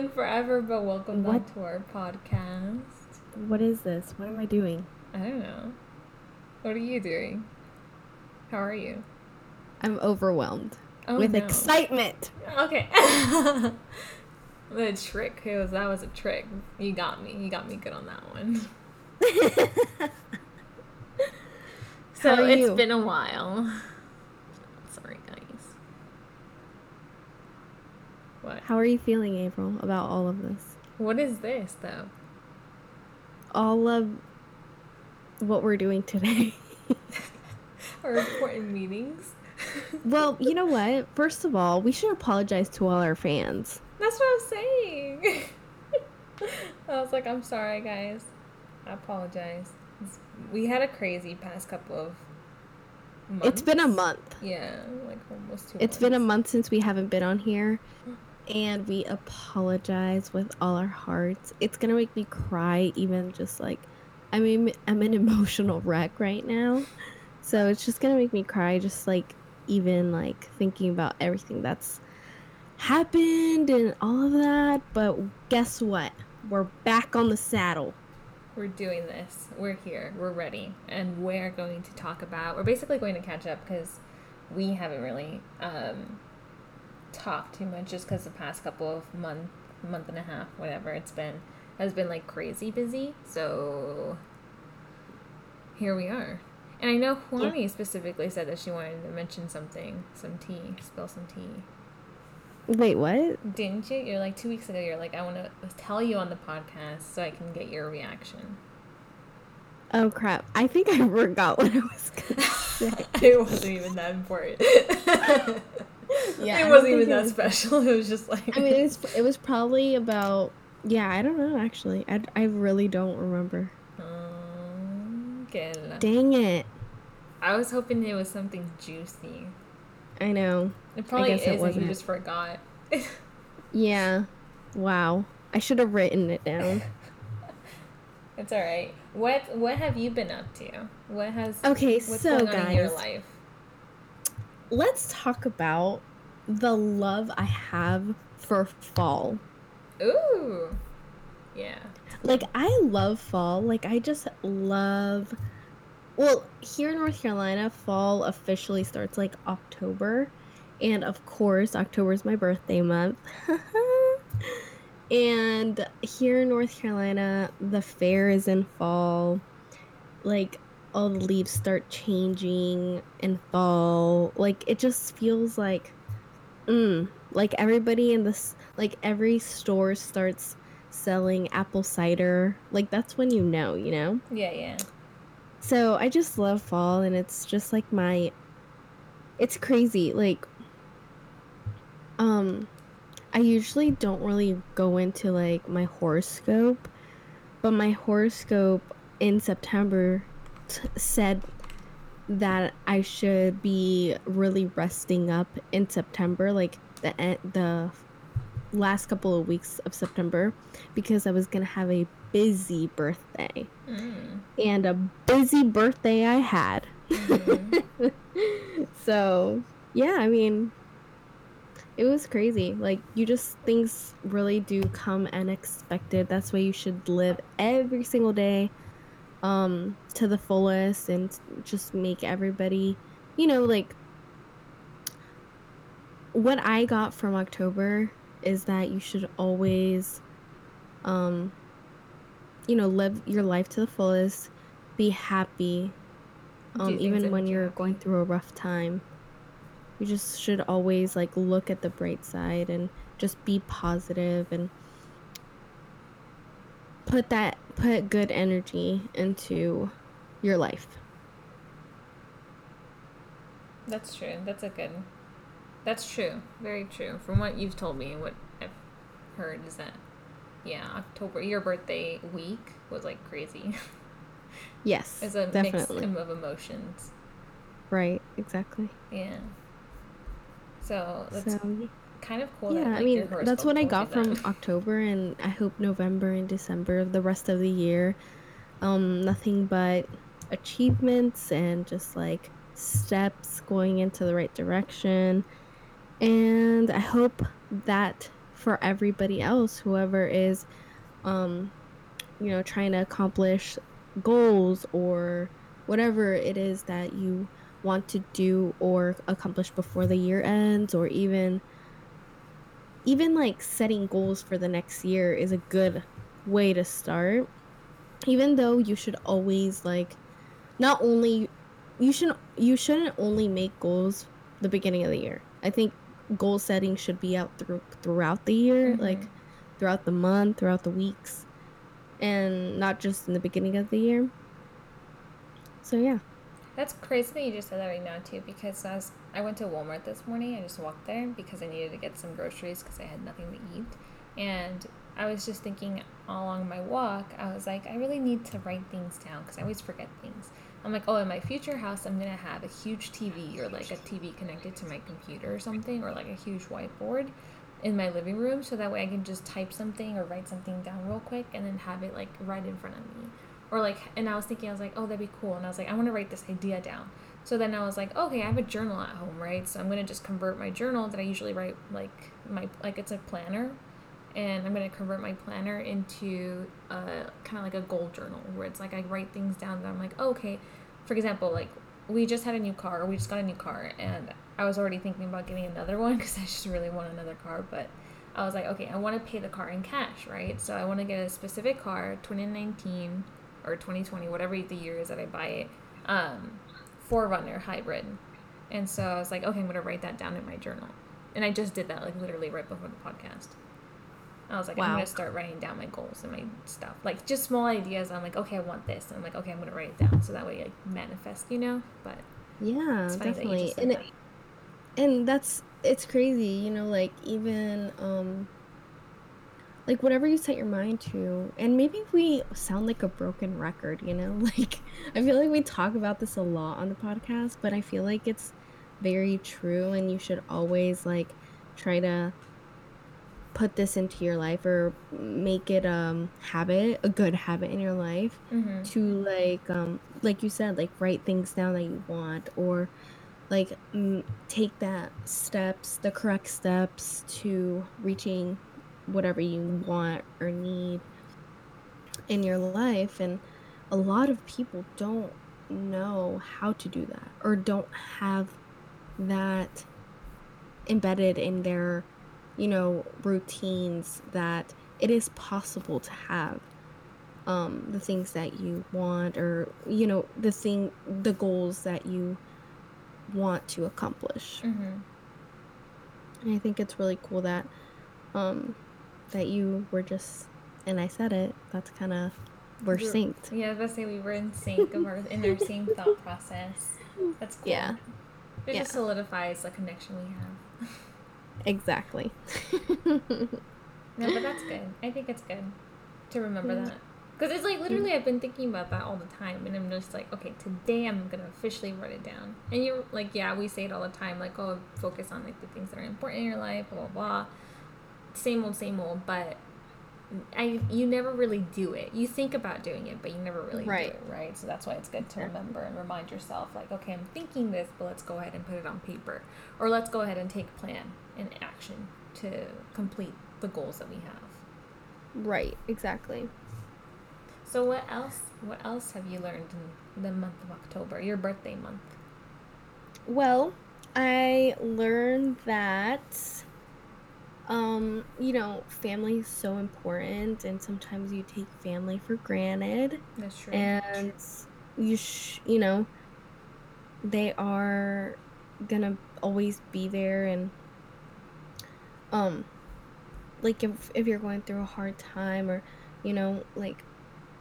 been forever, but welcome What? back to our podcast. What is this? What am I doing? I don't know. What are you doing? How are you? I'm overwhelmed Oh, with no. excitement. Okay. the trick was that was a trick. You got me. You got me good on that one. So it's been a while. Sorry, guys. What? How are you feeling, April, about all of this? What is this though? All of what we're doing today. Our important meetings. well, you know what? First of all, we should apologize to all our fans. That's what I'm saying. I was like, I'm sorry, guys. I apologize. It's- We had a crazy past couple of months. It's been a month. Yeah, like almost two. It's been a month since we haven't been on here. And we apologize with all our hearts. It's gonna make me cry, even just like, I mean, I'm an emotional wreck right now. So it's just gonna make me cry, just like, even like thinking about everything that's happened and all of that. But guess what? We're back on the saddle. We're doing this. We're here. We're ready, and we're going to talk about. We're basically going to catch up because we haven't really um, talked too much, just because the past couple of month, month and a half, whatever it's been, has been like crazy busy. So here we are. And I know Juani specifically said that she wanted to mention something, some tea, spill some tea. Wait, what? Didn't you? You're like two weeks ago. You're like, I want to tell you on the podcast so I can get your reaction. Oh crap! I think I forgot what I was gonna say. it wasn't even that important. Yeah, it wasn't even it that was- special. It was just like. I mean, it's, it was probably about. Yeah, I don't know actually. I, I really don't remember. Um, que la- Dang it! I was hoping it was something juicy. I know. It probably guess it isn't. You wasn't. just forgot. Yeah. Wow. I should have written it down. It's all right. What What have you been up to? What has Okay, What's so going on in your guys, life? let's talk about the love I have for fall. Ooh. Yeah. Like I love fall. Like I just love Well, here in North Carolina, fall officially starts like October. And of course, October is my birthday month. and here in North Carolina, the fair is in fall. Like all the leaves start changing in fall. Like it just feels like mm, like everybody in this like every store starts selling apple cider. Like that's when you know, you know? Yeah. Yeah. So I just love fall and it's just like my it's crazy. Like um I usually don't really go into like my horoscope, but my horoscope in September t- said that I should be really resting up in September, like the en- the last couple of weeks of September, because I was gonna have a busy birthday Mm. and a busy birthday I had. Mhm. so, yeah, I mean, it was crazy. Like, you just, things really do come unexpected. That's why you should live every single day um, to the fullest and just make everybody, you know, like, what I got from October is that you should always, um, you know, live your life to the fullest, be happy, um, even when you you're happy. going through a rough time. You just should always like look at the bright side and just be positive and put that put good energy into your life. That's true. That's a good. That's true. Very true. From what you've told me and what I've heard is that, yeah, October, your birthday week was like crazy. Yes, it's a definitely. mix of emotions. Right, exactly. Yeah. So that's so kind of cool. yeah, that, I mean that's what I got from that. October, and I hope November and December, the rest of the year, um, nothing but achievements and just like steps going into the right direction. And I hope that for everybody else, whoever is, um, you know, trying to accomplish goals or whatever it is that you want to do or accomplish before the year ends or even even like setting goals for the next year is a good way to start. Even though you should always like not only you should you shouldn't only make goals the beginning of the year. I think goal setting should be out through throughout the year mm-hmm. like throughout the month throughout the weeks and not just in the beginning of the year. So yeah that's crazy that you just said that right now too because I was I went to Walmart this morning. I just walked there because I needed to get some groceries because I had nothing to eat, and I was just thinking all along my walk. I was like, I really need to write things down because I always forget things. I'm like, oh, in my future house, I'm gonna have a huge TV or like a TV connected to my computer or something, or like a huge whiteboard in my living room, so that way I can just type something or write something down real quick and then have it like right in front of me or like and i was thinking i was like oh that'd be cool. And i was like i want to write this idea down. So then i was like okay i have a journal at home right? So i'm going to just convert my journal that i usually write like my like it's a planner. And i'm going to convert my planner into uh, a kind of like a goal journal where it's like i write things down that i'm like oh, okay for example like we just had a new car we just got a new car and i was already thinking about getting another one because i just really want another car but i was like okay i want to pay the car in cash right? So i want to get a specific car 2019 or 2020, whatever the year is that I buy it, um, 4Runner hybrid. And so I was like, okay, I'm going to write that down in my journal. And I just did that, like, literally right before the podcast. I was like, wow. I'm going to start writing down my goals and my stuff. Like, just small ideas. I'm like, okay, I want this. And I'm like, okay, I'm going to write it down. So that way I manifest, you know? But yeah, definitely. and, that. and that's, it's crazy, you know, like, even, um, like whatever you set your mind to and maybe we sound like a broken record you know like i feel like we talk about this a lot on the podcast but i feel like it's very true and you should always like try to put this into your life or make it um habit a good habit in your life mm-hmm. to like um like you said like write things down that you want or like m- take that steps the correct steps to reaching whatever you want or need in your life. And a lot of people don't know how to do that or don't have that embedded in their, you know, routines that it is possible to have um, the things that you want or, you know, the thing, the goals that you want to accomplish. Mm-hmm. And I think it's really cool that um, that you were just, and I said it. That's kind of we're we synced. Yeah, I was about to say we were in sync of our in our same thought process. That's cool. Yeah. It yeah. just solidifies the connection we have. exactly. no, but that's good. I think it's good to remember yeah. that. Because it's like mm. literally, I've been thinking about that all the time, and I'm just like, okay, today I'm gonna officially write it down. And you're like, yeah, we say it all the time, like, oh, focus on like the things that are important in your life, blah blah blah same old, same old, but I you never really do it. You think about doing it, but you never really right. do it, right? So that's why it's good to remember and remind yourself, like, okay, I'm thinking this, but let's go ahead and put it on paper, or let's go ahead and take plan and action to complete the goals that we have. Right. Exactly. So what else? What else have you learned in the month of October, your birthday month? Well, I learned that um, you know, family is so important, and sometimes you take family for granted. That's true. And you, sh- you know, they are gonna always be there, and um, like if if you're going through a hard time, or you know, like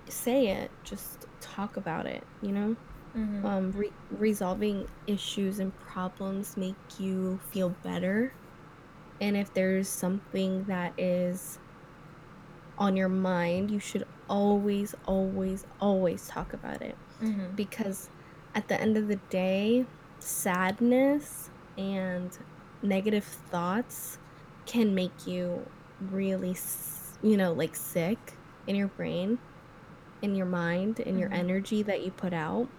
say it, just talk about it. You know. Mm-hmm. Um, re- resolving issues and problems make you feel better and if there's something that is on your mind, you should always, always, always talk about it. Mm-hmm. Because at the end of the day, sadness and negative thoughts can make you really, you know, like sick in your brain, in your mind, in mm-hmm. your energy that you put out.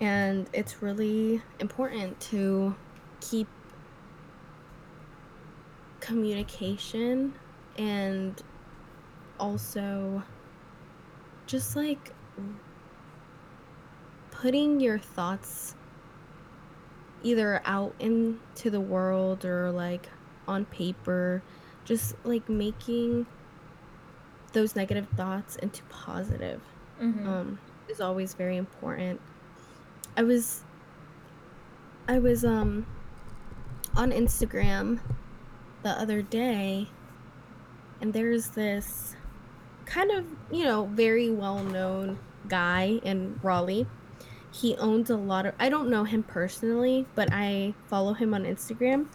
And it's really important to keep communication and also just like putting your thoughts either out into the world or like on paper just like making those negative thoughts into positive Mm-hmm. um, is always very important i was i was um on instagram the other day and there's this kind of you know very well known guy in raleigh. He owns a lot of i don't know him personally but i follow him on instagram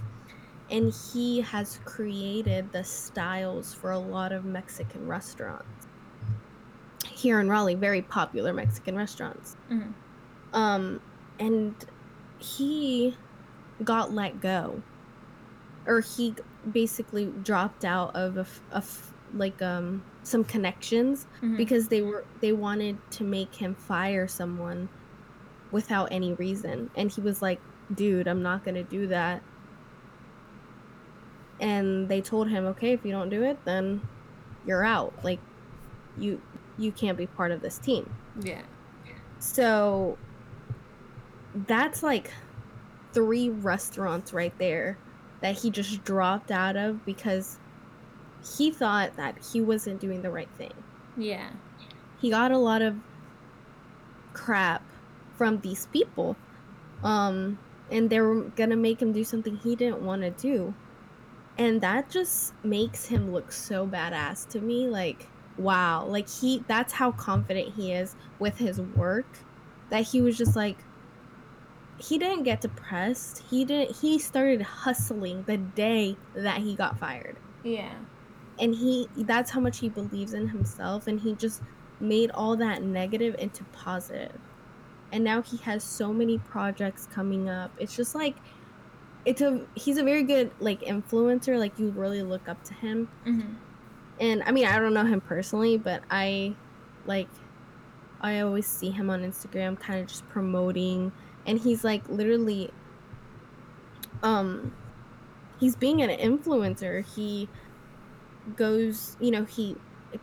and he has created the styles for a lot of mexican restaurants. Here in raleigh very popular mexican restaurants. Mhm. um and he got let go or he basically dropped out of a, f- a f- like um some connections Mhm. because they were they wanted to make him fire someone without any reason and he was like dude i'm not gonna do that and they told him okay if you don't do it then you're out like you you can't be part of this team yeah. so that's like three restaurants right there that he just dropped out of because he thought that he wasn't doing the right thing. Yeah. He got a lot of crap from these people. Um and they were going to make him do something he didn't want to do. And that just makes him look so badass to me like wow, like he that's how confident he is with his work that he was just like he didn't get depressed. He didn't he started hustling the day that he got fired. Yeah. And he that's how much he believes in himself and he just made all that negative into positive. And now he has so many projects coming up. It's just like it's a he's a very good like influencer like you really look up to him Mm-hmm. and I mean I don't know him personally, but I like I always see him on Instagram kind of just promoting and he's like literally um he's being an influencer. He goes, you know, he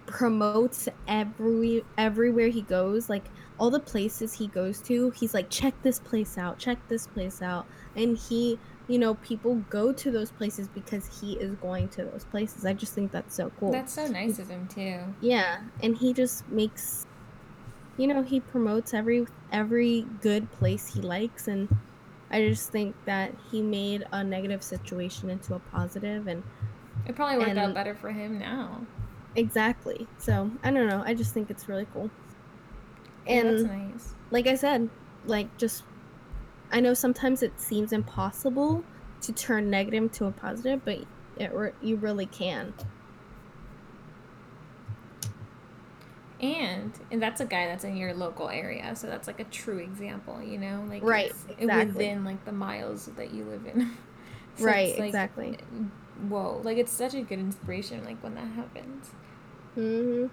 promotes every everywhere he goes, like all the places he goes to, he's like check this place out, check this place out. And he you know, people go to those places because he is going to those places. I just think that's so cool. That's so nice of him too. yeah, and he just makes you know, he promotes every every good place he likes and I just think that he made a negative situation into a positive and It probably worked out better for him now. exactly. So, I don't know. I just think it's really cool. Yeah, And that's nice. like I said, like just I know sometimes it seems impossible to turn negative to a positive, but it you really can. And and that's a guy that's in your local area, so that's like a true example, you know, like Right, exactly. within like the miles that you live in. So right, like, exactly. Whoa, like it's such a good inspiration, like when that happens. hmm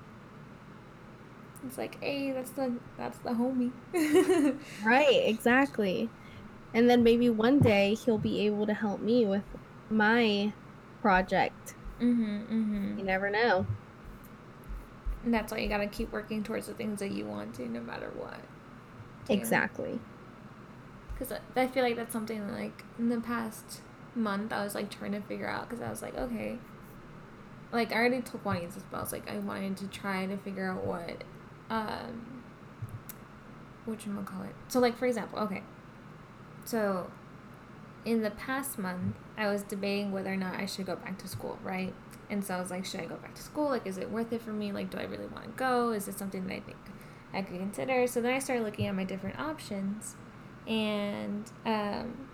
It's like, hey, that's the that's the homie. Right, exactly. And then maybe one day he'll be able to help me with my project. mhm, mhm. You never know. And that's why you gotta keep working towards the things that you want to, no matter what. too. Exactly. Because I feel like that's something that, like in the past month I was like trying to figure out because I was like, okay, like I already told Juanitas this, but I was like, I wanted to try to figure out what, um, what you call it. So like for example, okay, so in the past month I was debating whether or not I should go back to school, right? And so I was like, should I go back to school? Like, is it worth it for me? Like, do I really want to go? Is it something that I think I could consider? So then I started looking at my different options and um,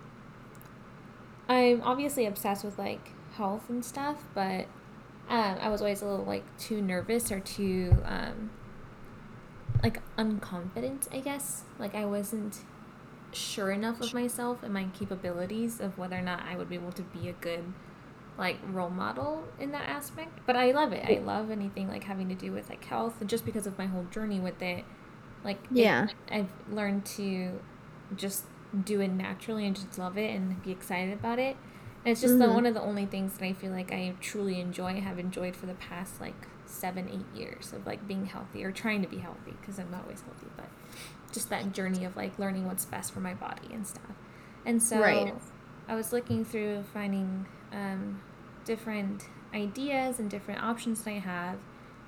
I'm obviously obsessed with like health and stuff, but um, I was always a little like too nervous or too um, like unconfident, I guess. Like I wasn't sure enough of myself and my capabilities of whether or not I would be able to be a good like role model in that aspect. But I love it. I love anything like having to do with like health, and just because of my whole journey with it. Like it- Yeah. I've learned to just do it naturally and just love it and be excited about it. And it's just mm-hmm. the, one of the only things that I feel like I truly enjoy, have enjoyed for the past like seven, eight years of like being healthy or trying to be healthy because I'm not always healthy, but just that journey of like learning what's best for my body and stuff. And so right. I was looking through finding um, different ideas and different options that I have.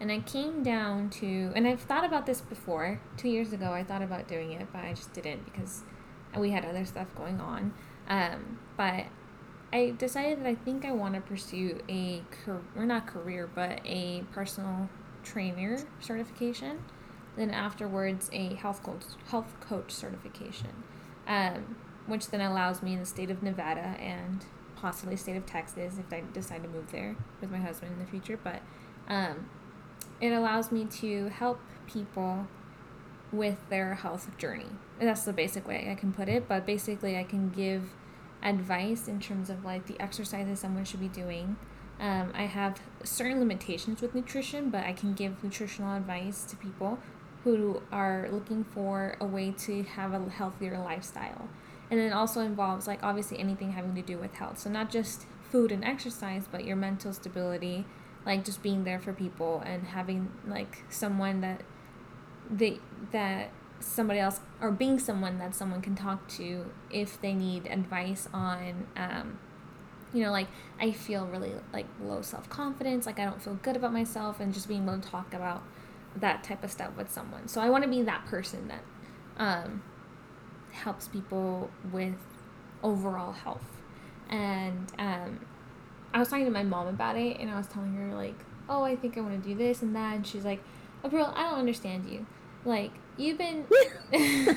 And I came down to, and I've thought about this before. Two years ago, I thought about doing it, but I just didn't because we had other stuff going on. Um, but I decided that I think I want to pursue a career, or not career, but a personal trainer certification. Then afterwards, a health coach health coach certification, um, which then allows me in the state of Nevada and possibly state of Texas if I decide to move there with my husband in the future. But um, it allows me to help people with their health journey. That's the basic way I can put it. But basically, I can give advice in terms of like the exercises someone should be doing. Um, I have certain limitations with nutrition, but I can give nutritional advice to people who are looking for a way to have a healthier lifestyle. And it also involves like obviously anything having to do with health. So not just food and exercise, but your mental stability, like just being there for people and having like someone that they that somebody else or being someone that someone can talk to if they need advice on um, you know like i feel really like low self-confidence like i don't feel good about myself and just being able to talk about that type of stuff with someone. So i want to be that person that um, helps people with overall health. And um, i was talking to my mom about it and i was telling her like oh i think i want to do this and that and she's like april i don't understand you like you've been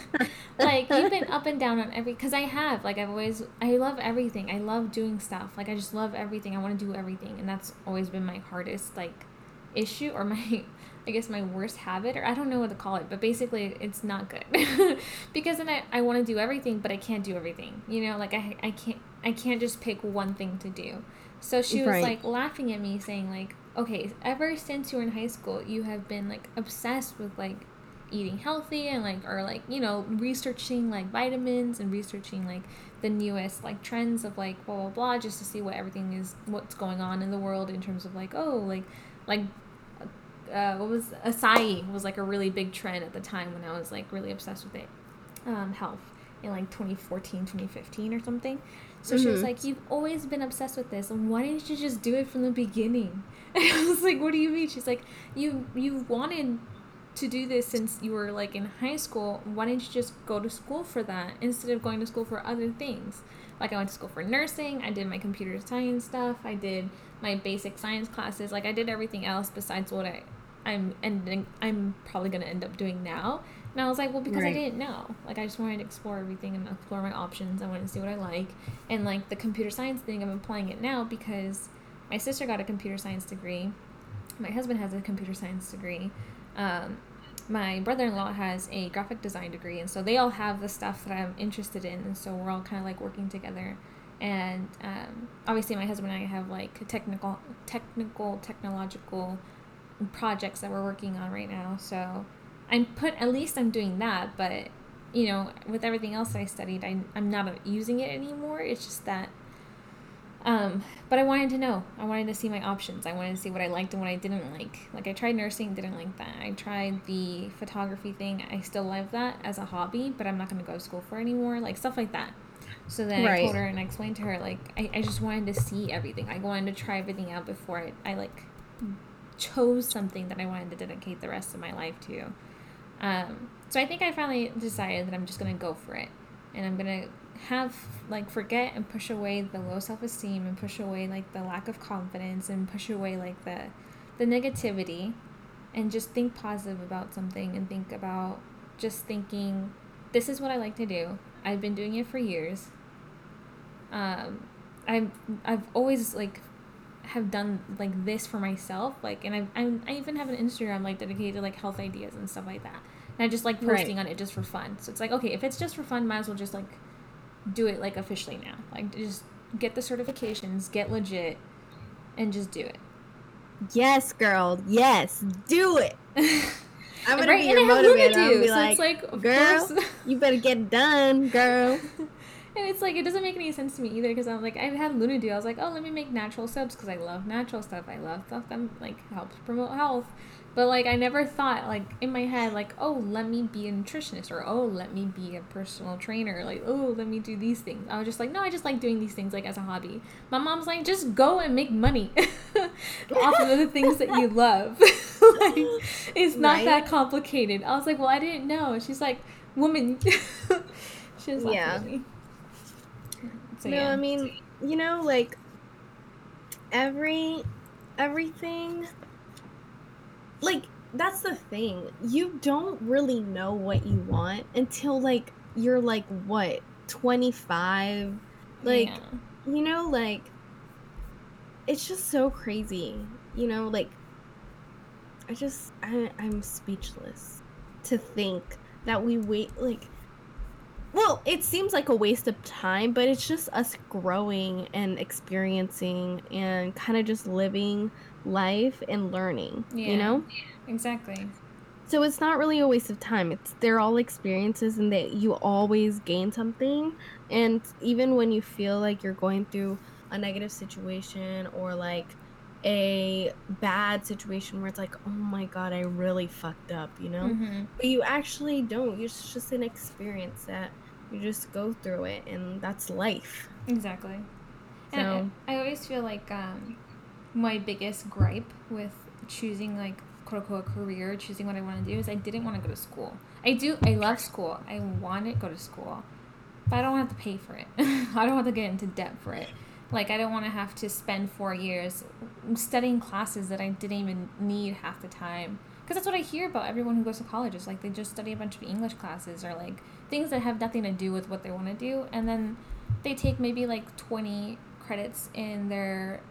like you've been up and down on every because i have like i've always i love everything. I love doing stuff. Like i just love everything. I want to do everything. And that's always been my hardest like issue or my i guess my worst habit or i don't know what to call it but basically it's not good. Because then i, I want to do everything but i can't do everything you know? Like i, I can't i can't just pick one thing to do. So she was right. like laughing at me saying like okay ever since you were in high school you have been like obsessed with like eating healthy and like or like you know researching like vitamins and researching like the newest like trends of like blah blah blah just to see what everything is what's going on in the world in terms of like oh like like uh, what was acai was like a really big trend at the time when I was like really obsessed with it um, health in like 2014 2015 or something so mm-hmm. she was mm-hmm. like you've always been obsessed with this and why didn't you just do it from the beginning and I was like what do you mean she's like you you wanted to do this since you were like in high school, why didn't you just go to school for that instead of going to school for other things? Like I went to school for nursing, I did my computer science stuff, I did my basic science classes, like I did everything else besides what I I'm ending I'm probably gonna end up doing now. And I was like, well, because right. I didn't know. Like, I just wanted to explore everything and explore my options. I wanted to see what I like. And, like, the computer science thing, I'm applying it now because my sister got a computer science degree. My husband has a computer science degree. Um, my brother-in-law has a graphic design degree and so they all have the stuff that i'm interested in and so we're all kind of like working together. And um, obviously my husband and i have like technical technical technological projects that we're working on right now so i'm put at least i'm doing that but you know with everything else i studied I, i'm not using it anymore. It's just that um, but I wanted to know. I wanted to see my options. I wanted to see what I liked and what I didn't like. Like I tried nursing, didn't like that. I tried the photography thing. I still love that as a hobby, but I'm not going to go to school for anymore. Like stuff like that. So then right. I told her and I explained to her like I, I just wanted to see everything. I wanted to try everything out before I, I like chose something that I wanted to dedicate the rest of my life to. Um, so I think I finally decided that I'm just gonna go for it, and I'm gonna have like forget and push away the low self-esteem and push away like the lack of confidence and push away like the the negativity and just think positive about something and think about just thinking this is what I like to do. I've been doing it for years. Um I've I've always like have done like this for myself like and I've, I'm, I even have an Instagram like dedicated to like health ideas and stuff like that and I just like posting right. on it just for fun so it's like okay if it's just for fun might as well just like do it like officially now. Like just get the certifications, get legit, and just do it. Yes, girl. Yes, do it. I'm gonna right, be your motivator. I'll be so like, like girl, you better get it done, girl. And it's like it doesn't make any sense to me either because I'm like I've had Luna do. I was like, oh, let me make natural soaps because I love natural stuff. I love stuff that like helps promote health. But like I never thought like in my head like oh let me be a nutritionist or oh let me be a personal trainer like oh let me do these things. I was just like no I just like doing these things like as a hobby. My mom's like just go and make money off of the things that you love. like it's not right? that complicated. I was like well I didn't know. She's like woman. she was yeah. So, no, yeah. I mean you know like every everything like that's the thing. You don't really know what you want until like you're like what 25 like yeah. you know like it's just so crazy you know like i just I, i'm speechless to think that we wait like well it seems like a waste of time but it's just us growing and experiencing and kind of just living life and learning yeah. you know? exactly. So it's not really a waste of time. It's they're all experiences and that you always gain something. And even when you feel like you're going through a negative situation or like a bad situation where it's like oh my god i really fucked up you know? Mm-hmm. but you actually don't. It's just an experience that you just go through it and that's life. Exactly. So, and I, I always feel like um my biggest gripe with choosing like quote unquote career, choosing what I want to do is I didn't want to go to school. I do I love school. I want to go to school. But I don't have to pay for it. I don't want to get into debt for it. Like I don't want to have to spend 4 years studying classes that I didn't even need half the time. Because that's what I hear about everyone who goes to college is like they just study a bunch of English classes or like things that have nothing to do with what they want to do and then they take maybe like 20 credits in their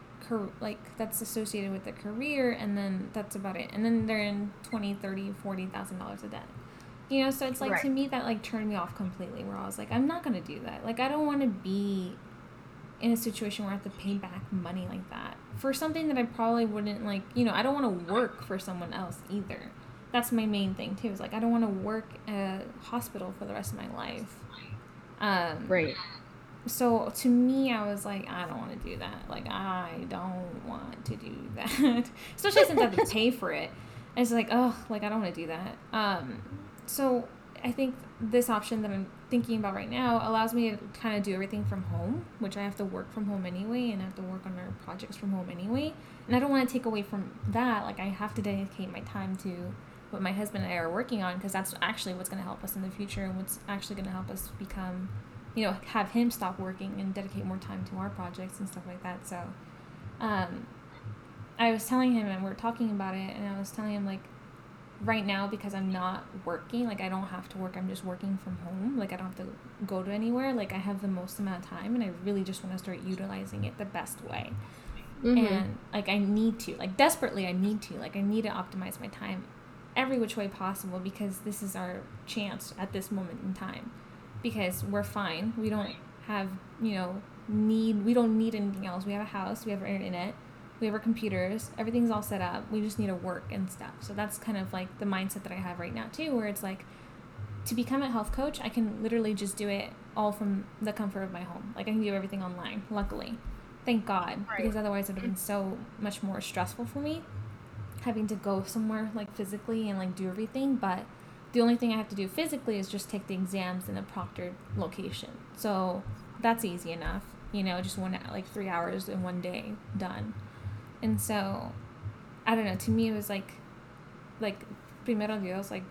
like that's associated with their career and then that's about it. And then they're in 20 30 40 thousand dollars a debt. You know so it's like right. to me that like turned me off completely where i was like i'm not gonna do that. Like i don't want to be in a situation where i have to pay back money like that for something that i probably wouldn't like you know i don't want to work for someone else either. That's my main thing too is like i don't want to work at a hospital for the rest of my life. Um, right so to me, I was like, I don't want to do that. Like, I don't want to do that, especially since I have to pay for it. And it's like, oh, like I don't want to do that. Um, so I think this option that I'm thinking about right now allows me to kind of do everything from home, which I have to work from home anyway, and I have to work on our projects from home anyway. And I don't want to take away from that. Like, I have to dedicate my time to what my husband and I are working on because that's actually what's going to help us in the future and what's actually going to help us become you know, have him stop working and dedicate more time to our projects and stuff like that. So, um, I was telling him, and we are talking about it, and I was telling him, like, right now, because I'm not working, like, I don't have to work, I'm just working from home. Like, I don't have to go to anywhere. Like, I have the most amount of time, and I really just want to start utilizing it the best way. Mm-hmm. And, like, I need to, like, desperately, I need to, like, I need to optimize my time every which way possible because this is our chance at this moment in time because we're fine. We don't have, you know, need we don't need anything else. We have a house, we have our internet, we have our computers, everything's all set up. We just need to work and stuff. So that's kind of like the mindset that I have right now too, where it's like to become a health coach, I can literally just do it all from the comfort of my home. Like I can do everything online, luckily. Thank God. Right. Because otherwise it would have been so much more stressful for me having to go somewhere like physically and like do everything, but the only thing I have to do physically is just take the exams in a proctored location. So that's easy enough. You know, just one like three hours in one day done. And so I don't know, to me it was like like primero Dios, like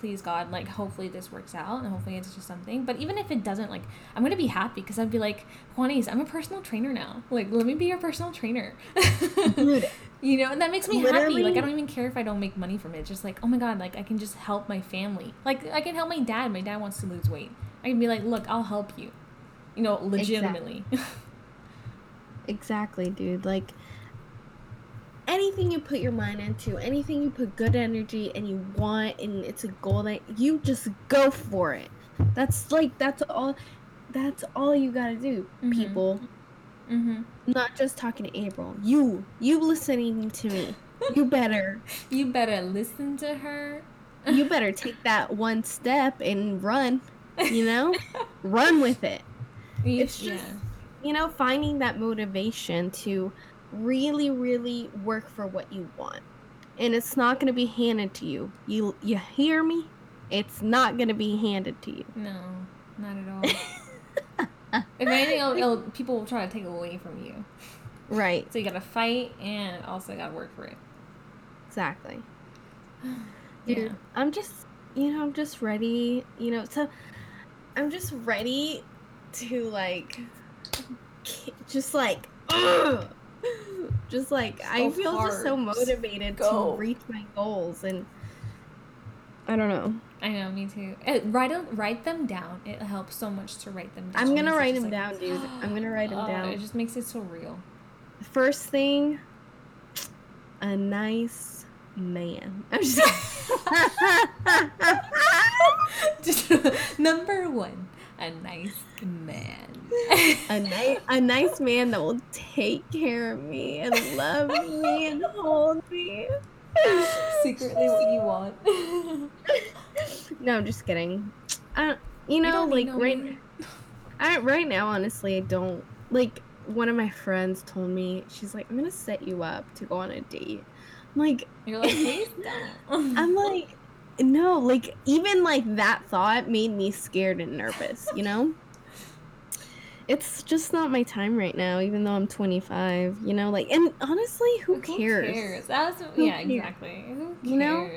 please God, like hopefully this works out and hopefully it's just something. But even if it doesn't, like I'm gonna be happy because I'd be like, Juanice, I'm a personal trainer now. Like let me be your personal trainer. You know, and that makes me Literally. happy. Like I don't even care if I don't make money from it. It's just like, oh my god, like I can just help my family. Like I can help my dad. My dad wants to lose weight. I can be like, look, I'll help you. You know, legitimately. Exactly, exactly dude. Like anything you put your mind into, anything you put good energy and you want and it's a goal that you just go for it. That's like that's all that's all you got to do, mm-hmm. people. Mm-hmm. Not just talking to April. You, you listening to me. You better. you better listen to her. you better take that one step and run. You know, run with it. You- It's just you know finding that motivation to really really work for what you want and it's not going to be handed to you you you hear me it's not going to be handed to you no, not at all. if anything, it'll, it'll, people will try to take it away from you. right So you gotta fight and also gotta work for it. exactly Dude, Yeah. I'm just, you know, I'm just ready, you know, so I'm just ready to like, just like, ugh, just like, I Go feel just so motivated Go. to reach my goals and I don't know. I know, me too. Uh, write a, write them down. It helps so much to write them down. I'm gonna write just them like- down, dude. I'm gonna write them Oh, down. It just makes it so real. First thing, a nice man. I'm just just number one, a nice man. a nice a nice man that will take care of me and love me and hold me. Secretly, what you want. No, I'm just kidding. I don't, you know, like no right, man. I right now, honestly, I don't like. One of my friends told me she's like, "I'm gonna set you up to go on a date." I'm like, You're like. I'm like, no, like even like that thought made me scared and nervous. You know. It's just not my time right now, even though I'm 25. You know, like, and honestly, who cares? That's Who yeah, cares? exactly. Who cares? You know?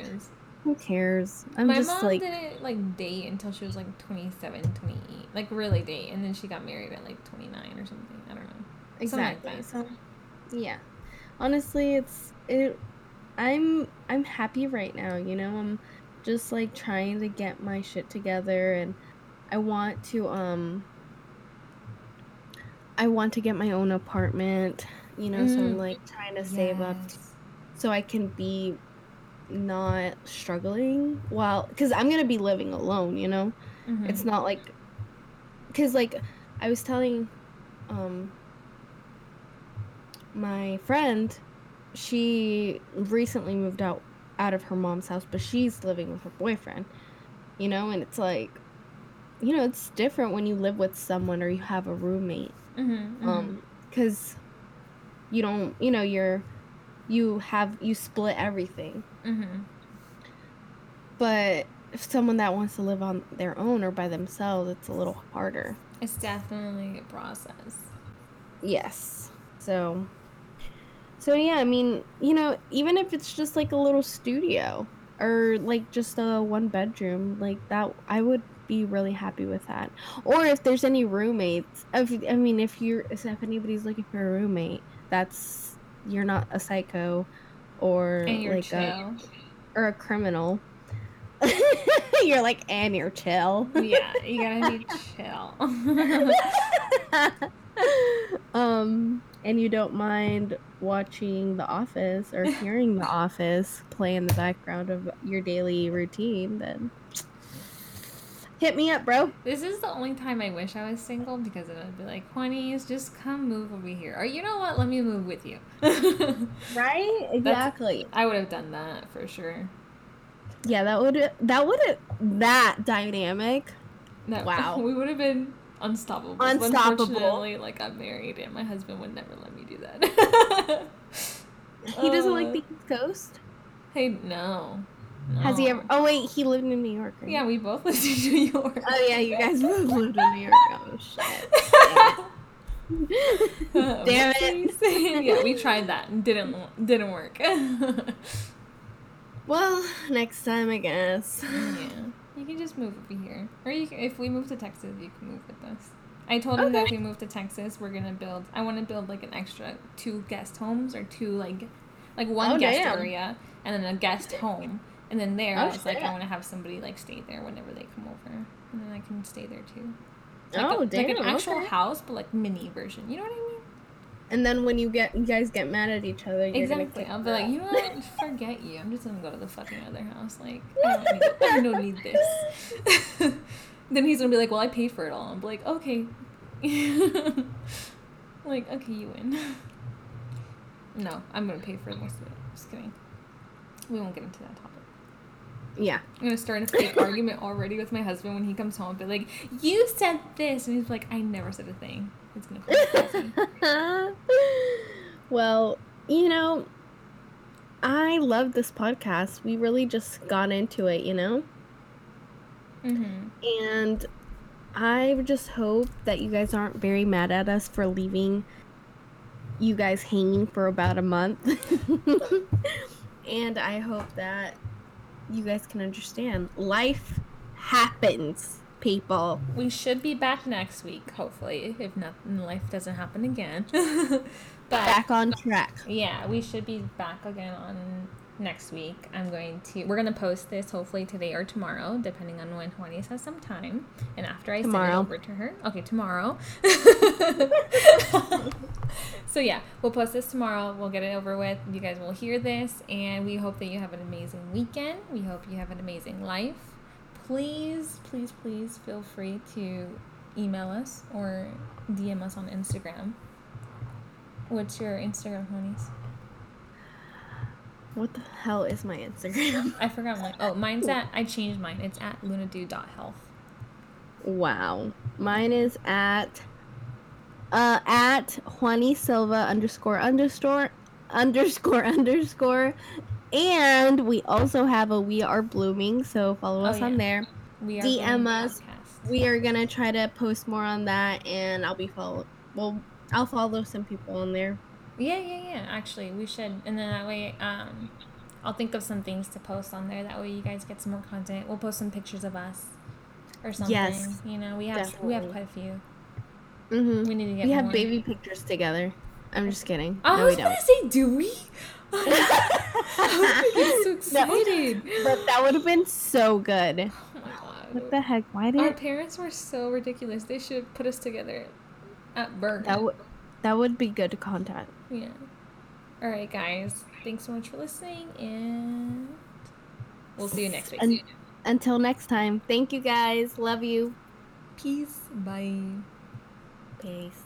Who cares? I'm My just mom like, didn't like date until she was like 27, 28. Like really date, and then she got married at like 29 or something. I don't know. Like exactly. that. So, yeah. Honestly, it's it. I'm I'm happy right now. You know, I'm just like trying to get my shit together, and I want to um. I want to get my own apartment. You know, so I'm Mm. like trying to save up so I can be not struggling while because I'm gonna be living alone. You know. Mhm. It's not like because like I was telling um my friend she recently moved out out of her mom's house but she's living with her boyfriend you know and it's like you know it's different when you live with someone or you have a roommate Mhm, mhm. um cuz you don't you know you're you have you split everything Mhm. but if someone that wants to live on their own or by themselves it's a little harder It's definitely a process. Yes. So So yeah, I mean, you know, even if it's just like a little studio or like just a one bedroom, like that I would be really happy with that. Or if there's any roommates, if I mean if you're if anybody's looking for a roommate, that's you're not a psycho or like a or a criminal. you're like and you're chill. yeah, you gotta be chill. um, and you don't mind watching The Office or hearing The Office play in the background of your daily routine, then hit me up, bro. this is the only time I wish I was single because it would be like, Juanies, just come move over here. Or you know what? Let me move with you. Right? Exactly. I would have done that for sure. Yeah, that would that would that dynamic. That, Wow. We would have been unstoppable. Unstoppable. Unfortunately, like I'm married and my husband would never let me do that. He doesn't like Uh, the East Coast. hey, no. Has he ever? Oh wait, he lived in New York. Right? Yeah, we both lived in New York. Oh yeah, you guys both lived in New York. Oh shit. Damn it. Whoopsies. yeah, we tried that and didn't didn't work. Well, next time I guess. Yeah, you can just move over here, or you can, if we move to Texas, you can move with us. I told him that if we move to Texas, we're gonna build. I want to build like an extra two guest homes or two like, like one Oh, guest damn. area and then a guest home, and then there Oh, I was like. I want to have somebody like stay there whenever they come over, and then I can stay there too. Like oh a, damn. like an actual okay. house, but like mini version. You know what I mean? And then when you get you guys get mad at each other, Exactly. I'll be like, you know what? Forget you. I'm just gonna go to the fucking other house. Like, I don't need, I don't need this. then he's gonna be like, well, I paid for it all. I'm like, okay. like, okay, you win. no, I'm gonna pay for most of it. Just kidding. We won't get into that topic. Yeah. I'm gonna start a fake argument already with my husband when he comes home. But like, "You said this," and he's like, "I never said a thing." It's gonna call me crazy. well, you know, I love this podcast. We really just got into it, you know? mm-hmm. And I just hope that you guys aren't very mad at us for leaving you guys hanging for about a month. and I hope that you guys can understand life happens, people. We should be back next week, hopefully, if nothing, life doesn't happen again. but Back on track. yeah, we should be back again on next week. I'm going to we're gonna post this hopefully today or tomorrow, depending on when Juanis has some time. And after I Tomorrow. send it over to her. Okay, tomorrow. so yeah, we'll post this tomorrow. We'll get it over with. You guys will hear this and we hope that you have an amazing weekend. We hope you have an amazing life. Please, please, please feel free to email us or DM us on Instagram. What's your Instagram, Juanis? What the hell is my Instagram? I forgot mine. Oh, mine's at I changed mine. It's at lunadude.health. wow. Mine is at uh at Juani Silva underscore underscore underscore underscore. And we also have a We Are Blooming, so follow Oh, us on there. We are DM us. Podcast. We are gonna try to post more on that and I'll be follow well I'll follow some people on there. Yeah, yeah, yeah. Actually, we should, and then that way, um, I'll think of some things to post on there. That way, you guys get some more content. We'll post some pictures of us, or something. Yes, You know, we have we have quite a few. Mm-hmm. We need to get. We have more. baby pictures together. I'm just kidding. Oh, no, was we gonna say, do we? I'm so No. excited. But that would have been so good. Oh my god. What the heck? Why did Our parents were so ridiculous. They should have put us together at birth. that would that would be good content. Yeah. All right, guys. Thanks so much for listening, and we'll see you next week. Until next time, thank you guys. Love you. Peace. Bye. Peace.